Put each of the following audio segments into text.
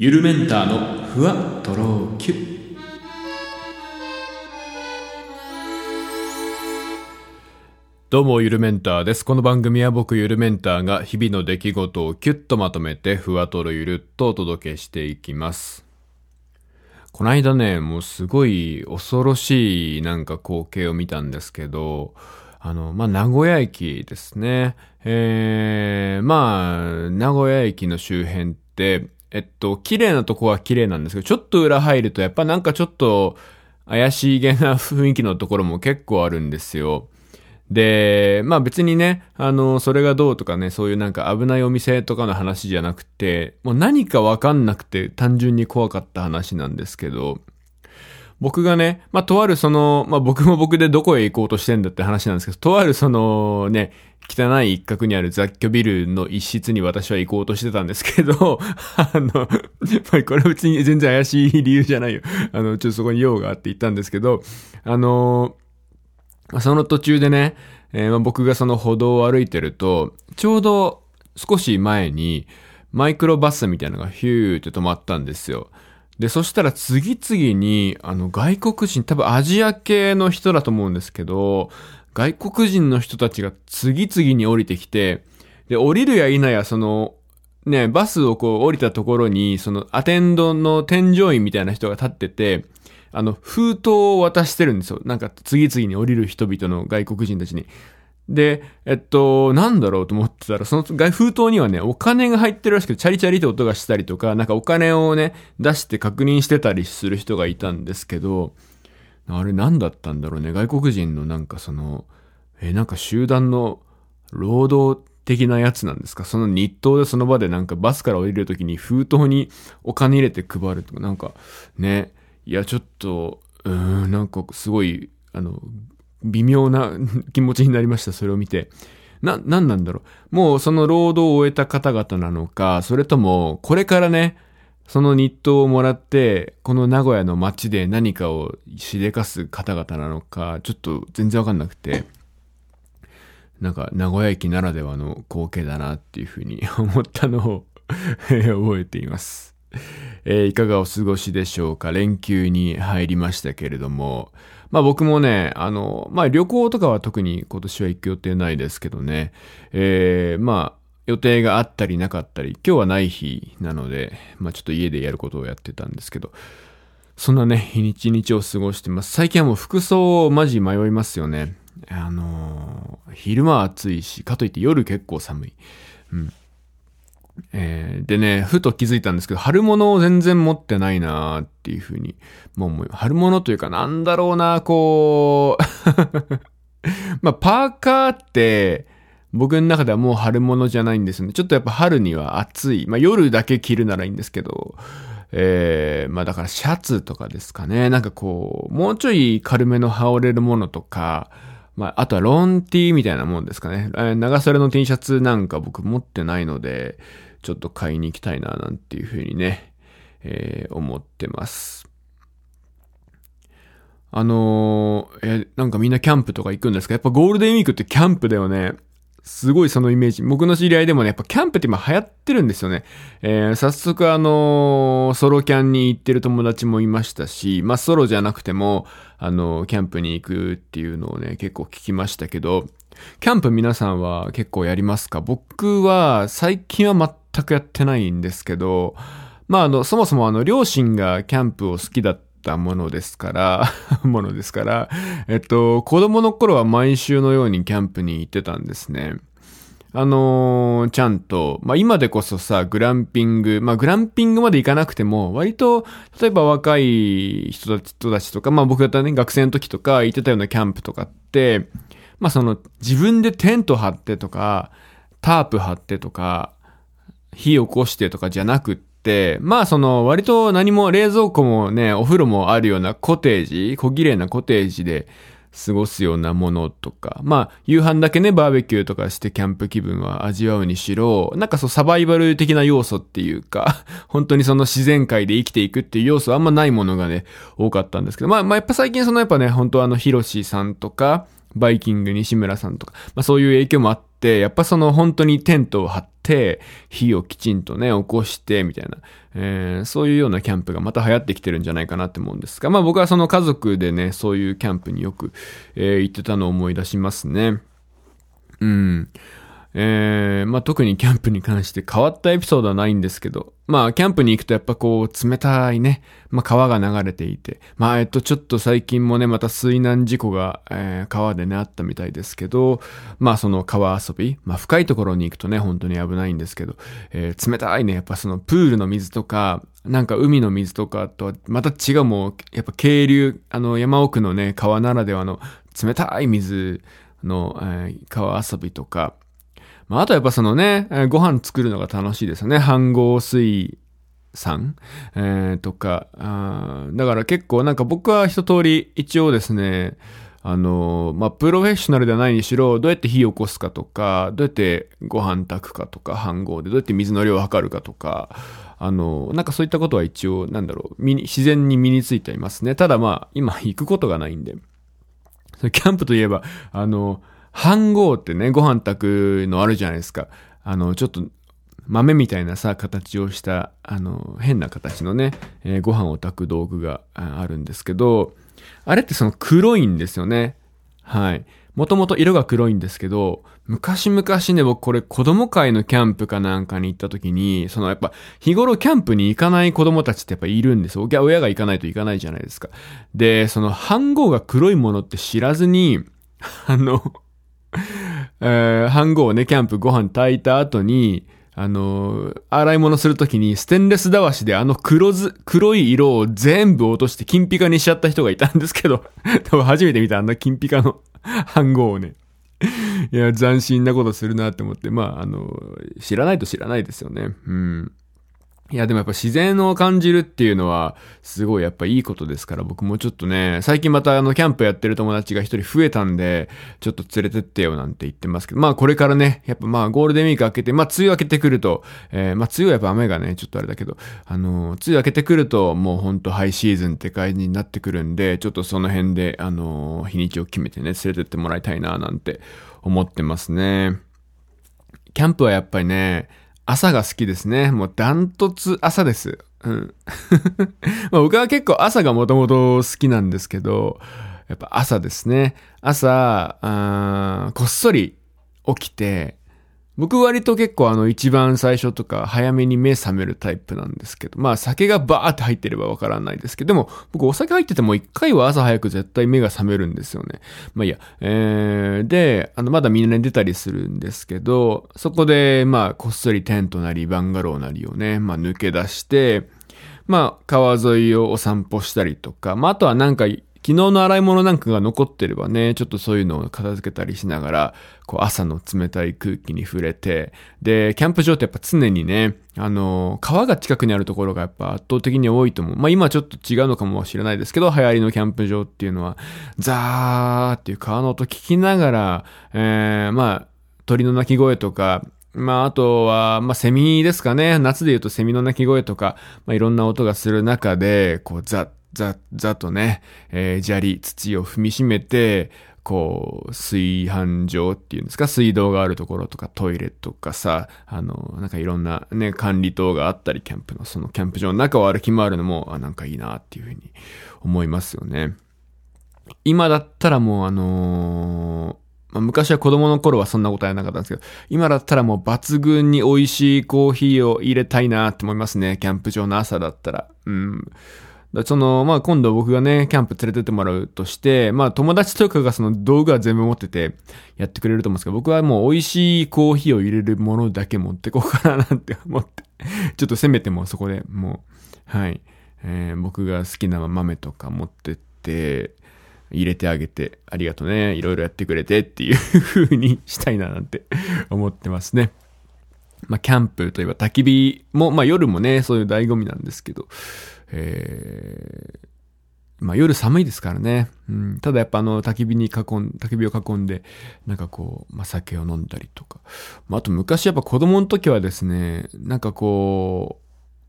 ゆるメンターのふわとろきゅどうもゆるメンターです。この番組は僕ゆるメンターが日々の出来事をキュッとまとめてふわとろゆるっとお届けしていきます。この間ねもうすごい恐ろしいなんか光景を見たんですけどあの、まあ、名古屋駅ですね。えー、まあ、名古屋駅の周辺って、えっと、綺麗なとこは綺麗なんですけど、ちょっと裏入ると、やっぱなんかちょっと、怪しげな雰囲気のところも結構あるんですよ。で、まあ別にね、あの、それがどうとかね、そういうなんか危ないお店とかの話じゃなくて、もう何かわかんなくて単純に怖かった話なんですけど、僕がね、まあ、とあるその、まあ、僕も僕でどこへ行こうとしてんだって話なんですけど、とあるそのね、汚い一角にある雑居ビルの一室に私は行こうとしてたんですけど、あの、まあ、これは別に全然怪しい理由じゃないよ。あの、ちょっとそこに用があって行ったんですけど、あの、その途中でね、えー、まあ、僕がその歩道を歩いてると、ちょうど少し前に、マイクロバスみたいなのがヒューって止まったんですよ。で、そしたら次々に、あの、外国人、多分アジア系の人だと思うんですけど、外国人の人たちが次々に降りてきて、で、降りるや否や、その、ね、バスをこう降りたところに、そのアテンドの添乗員みたいな人が立ってて、あの、封筒を渡してるんですよ。なんか次々に降りる人々の外国人たちに。で、えっと、なんだろうと思ってたら、その封筒にはね、お金が入ってるらしくて、チャリチャリって音がしたりとか、なんかお金をね、出して確認してたりする人がいたんですけど、あれ何だったんだろうね。外国人のなんかその、え、なんか集団の労働的なやつなんですか？その日当でその場でなんかバスから降りるときに封筒にお金入れて配るとか、なんかね、いやちょっと、うーん、なんかすごい、あの、微妙な気持ちになりました、それを見て。な、なんなんだろう。もうその労働を終えた方々なのか、それとも、これからね、その日当をもらって、この名古屋の街で何かをしでかす方々なのか、ちょっと全然わかんなくて、なんか名古屋駅ならではの光景だなっていうふうに 思ったのを覚えています。えー、いかがお過ごしでしょうか？連休に入りましたけれども、まあ僕もね、あの、まあ旅行とかは特に今年は行く予定ないですけどね、えー、まあ予定があったりなかったり、今日はない日なので、まあちょっと家でやることをやってたんですけど、そんなね、日にち日を過ごしてます。最近はもう服装をマジ迷いますよね。あのー、昼間は暑いし、かといって夜結構寒い。うん。えー、でね、ふと気づいたんですけど、春物を全然持ってないなーっていうふうに、もう思う。春物というかなんだろうな、こう まあ、パーカーって、僕の中ではもう春物じゃないんですよね。ちょっとやっぱ春には暑い。まあ、夜だけ着るならいいんですけど、えー、まあだからシャツとかですかね。なんかこう、もうちょい軽めの羽織れるものとか、まあ、あとはロンティーみたいなもんですかね。長袖の T シャツなんか僕持ってないので、ちょっと買いに行きたいな、なんていうふうにね、えー、思ってます。あのー、え、なんかみんなキャンプとか行くんですか？やっぱゴールデンウィークってキャンプだよね。すごいそのイメージ。僕の知り合いでもね、やっぱキャンプって今流行ってるんですよね。えー、早速あのー、ソロキャンに行ってる友達もいましたし、まあソロじゃなくても、あのー、キャンプに行くっていうのをね、結構聞きましたけど、キャンプ皆さんは結構やりますか？僕は最近は全くやってないんですけど、まああの、そもそもあの、両親がキャンプを好きだったたものですから、ものですから、えっと、子供の頃は毎週のようにキャンプに行ってたんですね。あのー、ちゃんと、まあ、今でこそさ、グランピング、まあ、グランピングまで行かなくても、割と、例えば若い人たちとか、まあ、僕だったらね、学生の時とか行ってたようなキャンプとかって、まあその自分でテント張ってとか、タープ張ってとか、火起こしてとかじゃなくっ、まあその割と何も冷蔵庫もね、お風呂もあるようなコテージ、小綺麗なコテージで過ごすようなものとか、まあ夕飯だけね、バーベキューとかしてキャンプ気分は味わうにしろ、なんかそうサバイバル的な要素っていうか、本当にその自然界で生きていくっていう要素はあんまないものがね、多かったんですけど、まあまあやっぱ最近そのやっぱね、本当あのヒロシさんとか、バイキング西村さんとか、まあそういう影響もあって、やっぱその本当にテントを張って、火をきちんとね、起こして、みたいな、えー、そういうようなキャンプがまた流行ってきてるんじゃないかなって思うんですが、まあ僕はその家族でね、そういうキャンプによく、えー、行ってたのを思い出しますね。うん。えー、まあ、特にキャンプに関して変わったエピソードはないんですけど、まあ、キャンプに行くとやっぱこう、冷たいね、まあ、川が流れていて、まあ、えっと、ちょっと最近もね、また水難事故が、えー、川でね、あったみたいですけど、まあ、その川遊び、まあ、深いところに行くとね、本当に危ないんですけど、えー、冷たいね、やっぱそのプールの水とか、なんか海の水とかとは、また違うもう、やっぱ渓流、あの、山奥のね、川ならではの冷たい水の、えー、川遊びとか、まあ、あとやっぱそのね、ご飯作るのが楽しいですよね。飯合水産、えー、とかあ。だから結構なんか僕は一通り一応ですね、あの、まあ、プロフェッショナルではないにしろ、どうやって火を起こすかとか、どうやってご飯炊くかとか、飯合でどうやって水の量を測るかとか、あの、なんかそういったことは一応、なんだろう、自然に身についていますね。ただまあ、今行くことがないんで。キャンプといえば、あの、飯盒ってね、ご飯炊くのあるじゃないですか。あの、ちょっと、豆みたいなさ、形をした、あの、変な形のね、えー、ご飯を炊く道具があるんですけど、あれってその黒いんですよね。はい。もともと色が黒いんですけど、昔々ね、僕これ子供会のキャンプかなんかに行った時に、そのやっぱ日頃キャンプに行かない子供たちってやっぱいるんですよ。親が行かないと行かないじゃないですか。で、その飯盒が黒いものって知らずに、あの、えー、飯盒をね、キャンプご飯炊いた後に、あのー、洗い物するときにステンレスだわしであの黒ず、黒い色を全部落として金ピカにしちゃった人がいたんですけど、多分初めて見たあんな金ピカの 飯盒をね。いや、斬新なことするなって思って、まあ、あの、知らないと知らないですよね。うん。いや、でもやっぱ自然を感じるっていうのは、すごいやっぱいいことですから、僕もちょっとね、最近またあの、キャンプやってる友達が一人増えたんで、ちょっと連れてってよなんて言ってますけど、まあこれからね、やっぱまあゴールデンウィーク明けて、まあ梅雨明けてくると、えー、まあ梅雨はやっぱ雨がね、ちょっとあれだけど、あの、梅雨明けてくると、もうほんとハイシーズンって感じになってくるんで、ちょっとその辺で、あの、日にちを決めてね、連れてってもらいたいななんて思ってますね。キャンプはやっぱりね、朝が好きですね。もうダントツ朝です。うん。まあ僕は結構朝がもともと好きなんですけど、やっぱ朝ですね。朝、あこっそり起きて、僕割と結構あの一番最初とか早めに目覚めるタイプなんですけど、まあ酒がバーって入ってればわからないですけど、でも僕お酒入ってても一回は朝早く絶対目が覚めるんですよね。まあいいや。えー、で、あのまだみんな寝てたりするんですけど、そこでまあこっそりテントなりバンガローなりをね、まあ抜け出して、まあ川沿いをお散歩したりとか、まああとはなんか昨日の洗い物なんかが残ってればね、ちょっとそういうのを片付けたりしながら、こう朝の冷たい空気に触れて、で、キャンプ場ってやっぱ常にね、あの、川が近くにあるところがやっぱ圧倒的に多いと思う。まあ今ちょっと違うのかもしれないですけど、流行りのキャンプ場っていうのは、ザーっていう川の音聞きながら、えー、まあ、鳥の鳴き声とか、まあ、あとは、まあ、セミですかね。夏で言うとセミの鳴き声とか、まあ、いろんな音がする中で、こう、ザざ、ざとね、えー、砂利、土を踏みしめて、こう、炊飯場っていうんですか、水道があるところとかトイレとかさ、あの、なんかいろんなね、管理棟があったり、キャンプの、そのキャンプ場の中を歩き回るのも、あ、なんかいいなっていうふうに思いますよね。今だったらもうあのーまあ、昔は子供の頃はそんなことはなかったんですけど、今だったらもう抜群に美味しいコーヒーを入れたいなって思いますね。キャンプ場の朝だったら。うん。その、まあ、今度僕がね、キャンプ連れてってもらうとして、まあ、友達とかがその道具は全部持っててやってくれると思うんですけど、僕はもう美味しいコーヒーを入れるものだけ持ってこうかななんて思って、ちょっとせめてもそこでもう、はい、えー、僕が好きな豆とか持ってって、入れてあげて、ありがとうね、いろいろやってくれてっていう風にしたいななんて 思ってますね。まあ、キャンプといえば焚き火も、まあ、夜もね、そういう醍醐味なんですけど、えー、まあ夜寒いですからね。うん、ただやっぱあの焚き火に囲ん、焚き火を囲んで、なんかこう、まあ酒を飲んだりとか。まああと昔やっぱ子供の時はですね、なんかこ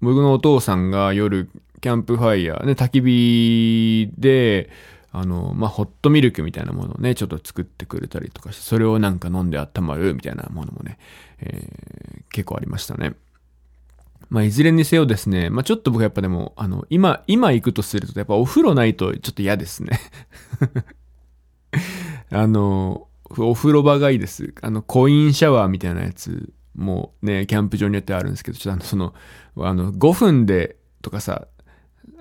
う、僕のお父さんが夜、キャンプファイヤー、ね、焚き火で、あの、まあ、ホットミルクみたいなものをね、ちょっと作ってくれたりとかして、それをなんか飲んで温まるみたいなものもね、えー、結構ありましたね。まあ、いずれにせよですね、まあ、ちょっと僕やっぱでも、あの、今、今行くとすると、やっぱお風呂ないとちょっと嫌ですね。あの、お風呂場がいいです。あの、コインシャワーみたいなやつもね、キャンプ場によってあるんですけど、ちょっとあの、その、あの、5分でとかさ、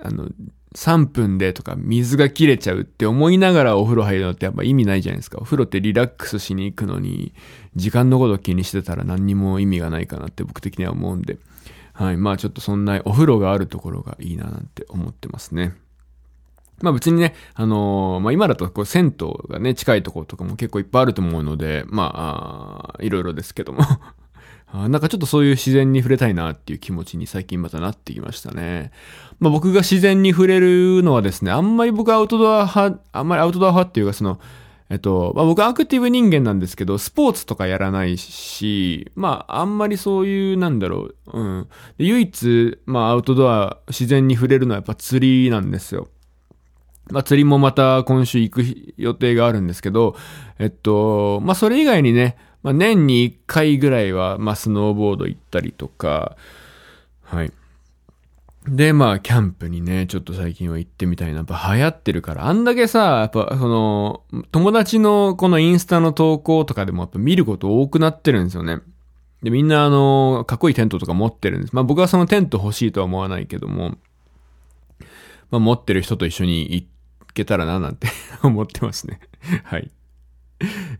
あの、3分でとか水が切れちゃうって思いながらお風呂入るのってやっぱ意味ないじゃないですか。お風呂ってリラックスしに行くのに、時間のこと気にしてたら何にも意味がないかなって僕的には思うんで。はい。まあちょっとそんなお風呂があるところがいいななんて思ってますね。まあ別にね、あのー、まあ今だとこう銭湯がね、近いところとかも結構いっぱいあると思うので、まあ、あいろいろですけども なんかちょっとそういう自然に触れたいなっていう気持ちに最近またなってきましたね。まあ僕が自然に触れるのはですね、あんまり僕アウトドア派、あんまりアウトドア派っていうかその、えっと、まあ僕はアクティブ人間なんですけど、スポーツとかやらないし、まああんまりそういう、なんだろう、うん。唯一、まあアウトドア、自然に触れるのはやっぱ釣りなんですよ。まあ釣りもまた今週行く予定があるんですけど、えっと、まあそれ以外にね、まあ、年に1回ぐらいは、まあ、スノーボード行ったりとか、はい。で、まあ、キャンプにね、ちょっと最近は行ってみたいな。やっぱ流行ってるから、あんだけさ、やっぱ、その、友達のこのインスタの投稿とかでもやっぱ見ること多くなってるんですよね。で、みんなあの、かっこいいテントとか持ってるんです。まあ僕はそのテント欲しいとは思わないけども、まあ持ってる人と一緒に行けたらななんて 思ってますね。はい。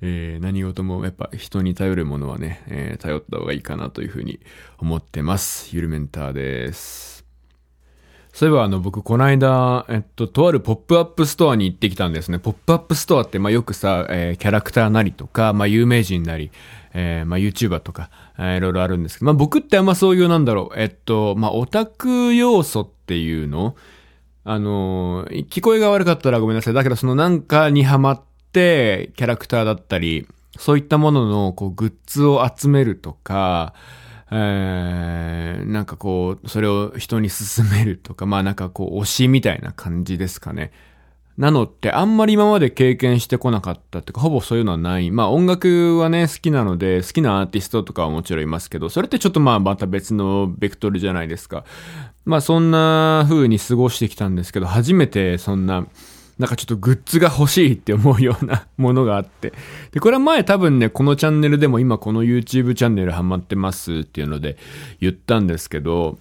えー、何事もやっぱ人に頼るものはね、えー、頼った方がいいかなというふうに思ってます。ゆるメンターです。そういえばあの僕この間、えっと、とあるポップアップストアに行ってきたんですね。ポップアップストアってまあよくさ、えー、キャラクターなりとか、まあ有名人なり、えー、まあ YouTuber とか、えー、いろいろあるんですけど、まあ僕ってあんまそういうなんだろう、えっと、まあオタク要素っていうのあの、聞こえが悪かったらごめんなさい。だけどそのなんかにハマって、キャラクターだったり、そういったものの、こう、グッズを集めるとか、えー、なんかこう、それを人に勧めるとか、まあなんかこう、推しみたいな感じですかね。なのってあんまり今まで経験してこなかったっていうか、ほぼそういうのはない。まあ音楽はね、好きなので、好きなアーティストとかはもちろんいますけど、それってちょっとまあまた別のベクトルじゃないですか。まあそんな風に過ごしてきたんですけど、初めてそんな、なんかちょっとグッズが欲しいって思うようなものがあって。で、これは前多分ね、このチャンネルでも今この YouTube チャンネルハマってますっていうので言ったんですけど、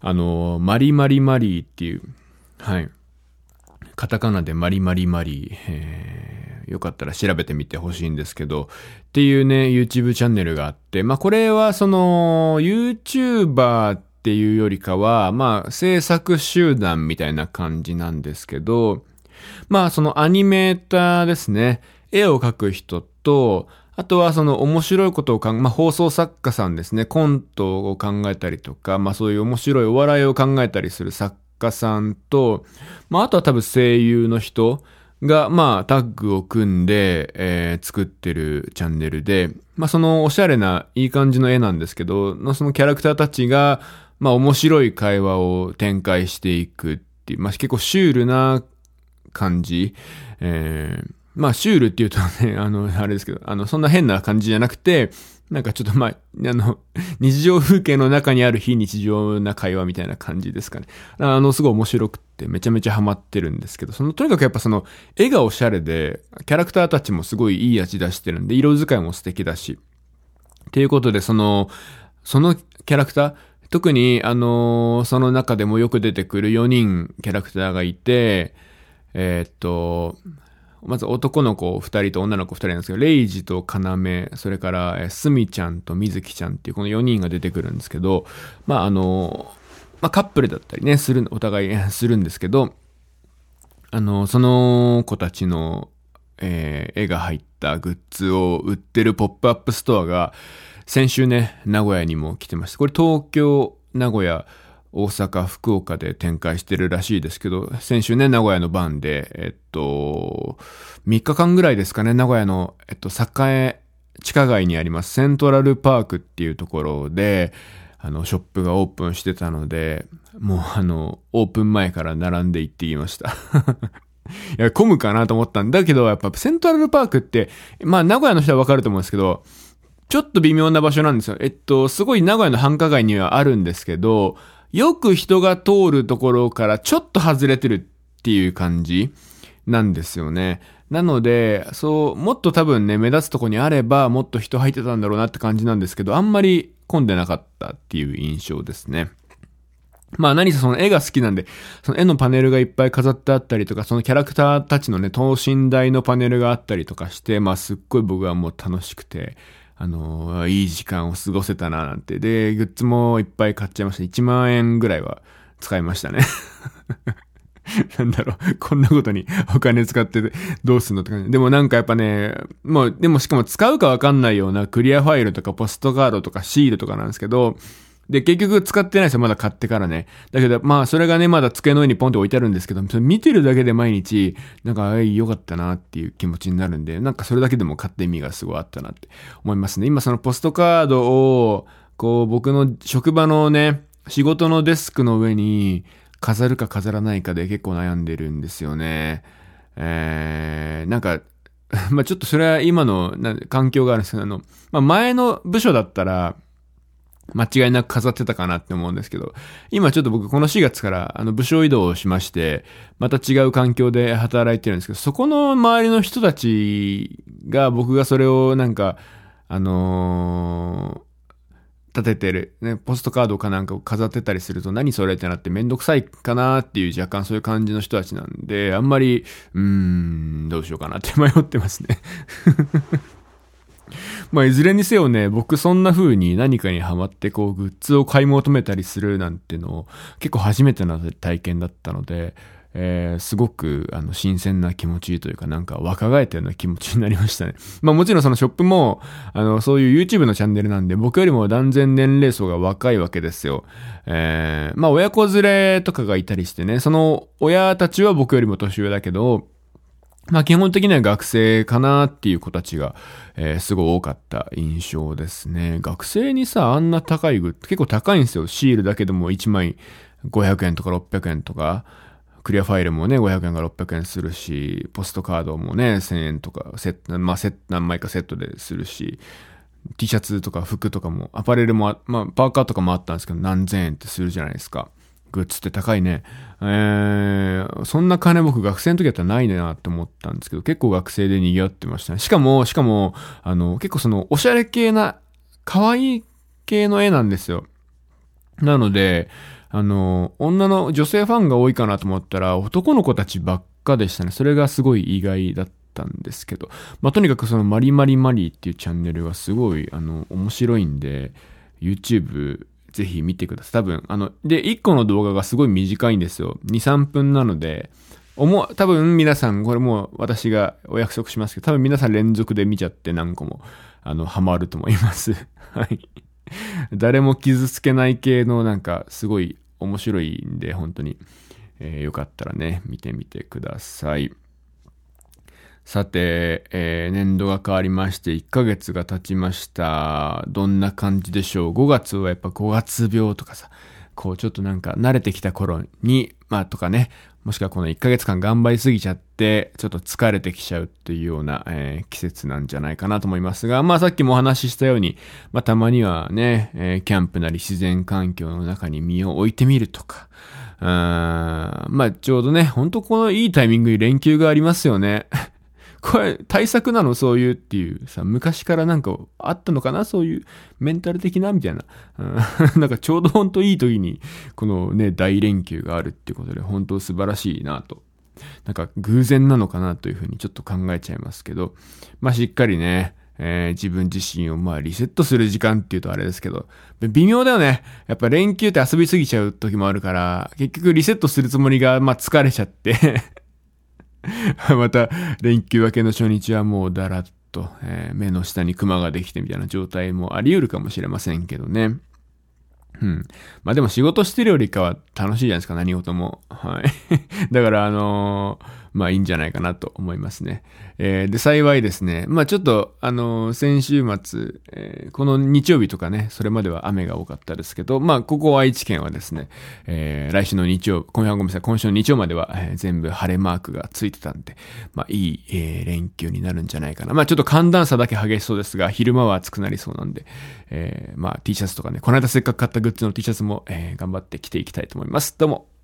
あの、マリマリマリーっていう、はい。カタカナでマリマリマリー、えー、よかったら調べてみてほしいんですけど、っていうね、YouTube チャンネルがあって、まあこれはその、YouTuber っていうよりかは、まあ制作集団みたいな感じなんですけど、まあそのアニメーターですね。絵を描く人と、あとはその面白いことを考え、まあ放送作家さんですね。コントを考えたりとか、まあそういう面白いお笑いを考えたりする作家さんと、まああとは多分声優の人が、まあタッグを組んで、えー、作ってるチャンネルで、まあそのおしゃれないい感じの絵なんですけど、そのキャラクターたちが、まあ面白い会話を展開していくっていう、まあ結構シュールな感じ。えー、まあ、シュールって言うとね、あの、あれですけど、あの、そんな変な感じじゃなくて、なんかちょっとまあ、あの、日常風景の中にある非日常な会話みたいな感じですかね。あの、すごい面白くてめちゃめちゃハマってるんですけど、その、とにかくやっぱその、絵がおしゃれで、キャラクターたちもすごいいい味出してるんで、色使いも素敵だし。っていうことで、その、そのキャラクター、特に、あのその中でもよく出てくる4人キャラクターがいて、えー、っと、まず男の子2人と女の子2人なんですけど、レイジとカナメ、それから、えスミちゃんとミズキちゃんっていうこの4人が出てくるんですけど、まああの、まあカップルだったりね、する、お互いするんですけど、あの、その子たちの、えー、絵が入ったグッズを売ってるポップアップストアが、先週ね、名古屋にも来てました。これ東京、名古屋、大阪、福岡で展開してるらしいですけど、先週ね、名古屋の番で、えっと、3日間ぐらいですかね、名古屋の、えっと、栄、地下街にありますセントラルパークっていうところで、あの、ショップがオープンしてたので、もうあの、オープン前から並んで行っていました。いや、混むかなと思ったんだけど、やっぱセントラルパークって、まあ名古屋の人はわかると思うんですけど、ちょっと微妙な場所なんですよ。えっと、すごい名古屋の繁華街にはあるんですけど、よく人が通るところからちょっと外れてるっていう感じなんですよね。なので、そう、もっと多分ね、目立つとこにあれば、もっと人入ってたんだろうなって感じなんですけど、あんまり混んでなかったっていう印象ですね。まあ何せその絵が好きなんで、その絵のパネルがいっぱい飾ってあったりとか、そのキャラクターたちのね、等身大のパネルがあったりとかして、まあすっごい僕はもう楽しくて、あの、いい時間を過ごせたななんて。で、グッズもいっぱい買っちゃいました。1万円ぐらいは使いましたね。なんだろう、こんなことにお金使ってどうすんのって感じ。でもなんかやっぱね、もう、でもしかも使うかわかんないようなクリアファイルとかポストカードとかシールとかなんですけど、で、結局使ってないですよ、まだ買ってからね。だけど、まあ、それがね、まだ机の上にポンって置いてあるんですけど、それ見てるだけで毎日、なんか、あい、良かったなっていう気持ちになるんで、なんかそれだけでも買って意味がすごいあったなって思いますね。今そのポストカードを、こう、僕の職場のね、仕事のデスクの上に飾るか飾らないかで結構悩んでるんですよね。えー、なんか、まあちょっとそれは今の環境があるんですけど、あの、まあ前の部署だったら、間違いなく飾ってたかなって思うんですけど、今ちょっと僕この4月からあの部署移動しまして、また違う環境で働いてるんですけど、そこの周りの人たちが僕がそれをなんか、あのー、立ててる、ね、ポストカードかなんかを飾ってたりすると何それってなってめんどくさいかなっていう若干そういう感じの人たちなんで、あんまり、うーん、どうしようかなって迷ってますね。まあ、いずれにせよね、僕そんな風に何かにハマってこう、グッズを買い求めたりするなんてのを結構初めてな体験だったので、えー、すごく、あの、新鮮な気持ちというか、なんか若返ったような気持ちになりましたね。まあもちろんそのショップも、あの、そういう YouTube のチャンネルなんで、僕よりも断然年齢層が若いわけですよ。えー、まあ親子連れとかがいたりしてね、その親たちは僕よりも年上だけど、まあ基本的には学生かなっていう子たちが、えー、すごい多かった印象ですね。学生にさ、あんな高いグッズ、結構高いんですよ。シールだけでも1枚500円とか600円とか、クリアファイルもね、500円が600円するし、ポストカードもね、1000円とか、セット、まあセット、何枚かセットでするし、T シャツとか服とかも、アパレルも、まあパーカーとかもあったんですけど、何千円ってするじゃないですか。グッズって高いね。えー、そんな金僕学生の時だったらないなって思ったんですけど、結構学生で賑わってましたね。しかも、しかも、あの、結構その、おしゃれ系な、可愛い系の絵なんですよ。なので、あの、女の女性ファンが多いかなと思ったら、男の子たちばっかでしたね。それがすごい意外だったんですけど。まあ、とにかくそのマリマリマリっていうチャンネルがすごい、あの、面白いんで、YouTube ぜひ見てください。多分、あの、で、1個の動画がすごい短いんですよ。2、3分なので、思、多分皆さん、これもう私がお約束しますけど、多分皆さん連続で見ちゃって何個も、あの、ハマると思います。はい。誰も傷つけない系のなんか、すごい面白いんで、本当に、えー、よかったらね、見てみてください。さて、えー、年度が変わりまして1ヶ月が経ちました。どんな感じでしょう ?5 月はやっぱ5月病とかさ、こうちょっとなんか慣れてきた頃に、まあとかね、もしくはこの1ヶ月間頑張りすぎちゃって、ちょっと疲れてきちゃうっていうような、えー、季節なんじゃないかなと思いますが、まあさっきもお話ししたように、まあたまにはね、えー、キャンプなり自然環境の中に身を置いてみるとか、あまあちょうどね、ほんとこのいいタイミングに連休がありますよね。これ対策なのそういうっていうさ、昔からなんかあったのかな？そういうメンタル的なみたいな。なんかちょうどほんといい時に、このね、大連休があるっていうことで、本当素晴らしいなと。なんか偶然なのかなというふうにちょっと考えちゃいますけど、まあしっかりね、えー、自分自身をまあリセットする時間っていうとあれですけど、微妙だよね。やっぱ連休って遊びすぎちゃう時もあるから、結局リセットするつもりがまあ疲れちゃって また、連休明けの初日はもうだらっと、えー、目の下にクマができてみたいな状態もあり得るかもしれませんけどね。うん。まあでも仕事してるよりかは楽しいじゃないですか、何事も。はい。だからあのー、まあいいんじゃないかなと思いますね。えー、で、幸いですね、まあちょっと、あの、先週末、えー、この日曜日とかね、それまでは雨が多かったですけど、まあここ愛知県はですね、えー、来週の日曜、今夜ごめんなさい、今週の日曜までは、えー、全部晴れマークがついてたんで、まあいい、えー、連休になるんじゃないかな。まあちょっと寒暖差だけ激しそうですが、昼間は暑くなりそうなんで、えー、まあ T シャツとかね、この間せっかく買ったグッズの T シャツも、えー、頑張って着ていきたいと思います。どうも。